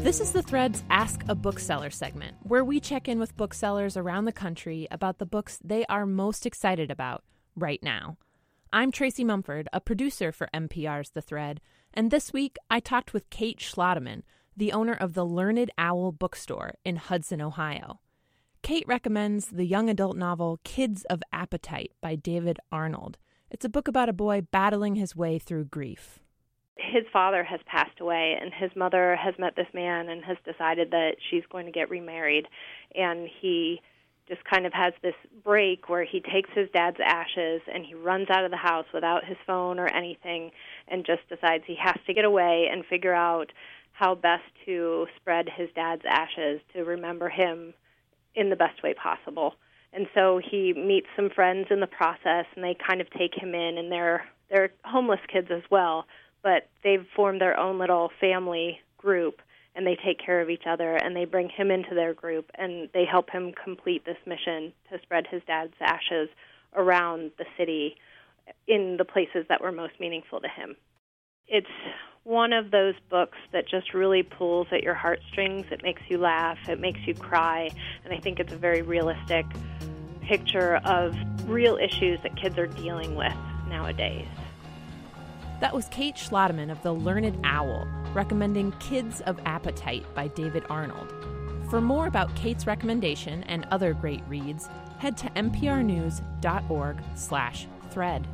This is the Threads Ask a Bookseller segment, where we check in with booksellers around the country about the books they are most excited about right now. I'm Tracy Mumford, a producer for MPR's The Thread, and this week I talked with Kate Schlademan, the owner of the Learned Owl bookstore in Hudson, Ohio. Kate recommends the young adult novel Kids of Appetite by David Arnold. It's a book about a boy battling his way through grief his father has passed away and his mother has met this man and has decided that she's going to get remarried and he just kind of has this break where he takes his dad's ashes and he runs out of the house without his phone or anything and just decides he has to get away and figure out how best to spread his dad's ashes to remember him in the best way possible. And so he meets some friends in the process and they kind of take him in and they're they're homeless kids as well but they've formed their own little family group and they take care of each other and they bring him into their group and they help him complete this mission to spread his dad's ashes around the city in the places that were most meaningful to him. It's one of those books that just really pulls at your heartstrings. It makes you laugh, it makes you cry, and I think it's a very realistic picture of real issues that kids are dealing with nowadays. That was Kate Schlademan of The Learned Owl, recommending Kids of Appetite by David Arnold. For more about Kate's recommendation and other great reads, head to mprnews.org/thread.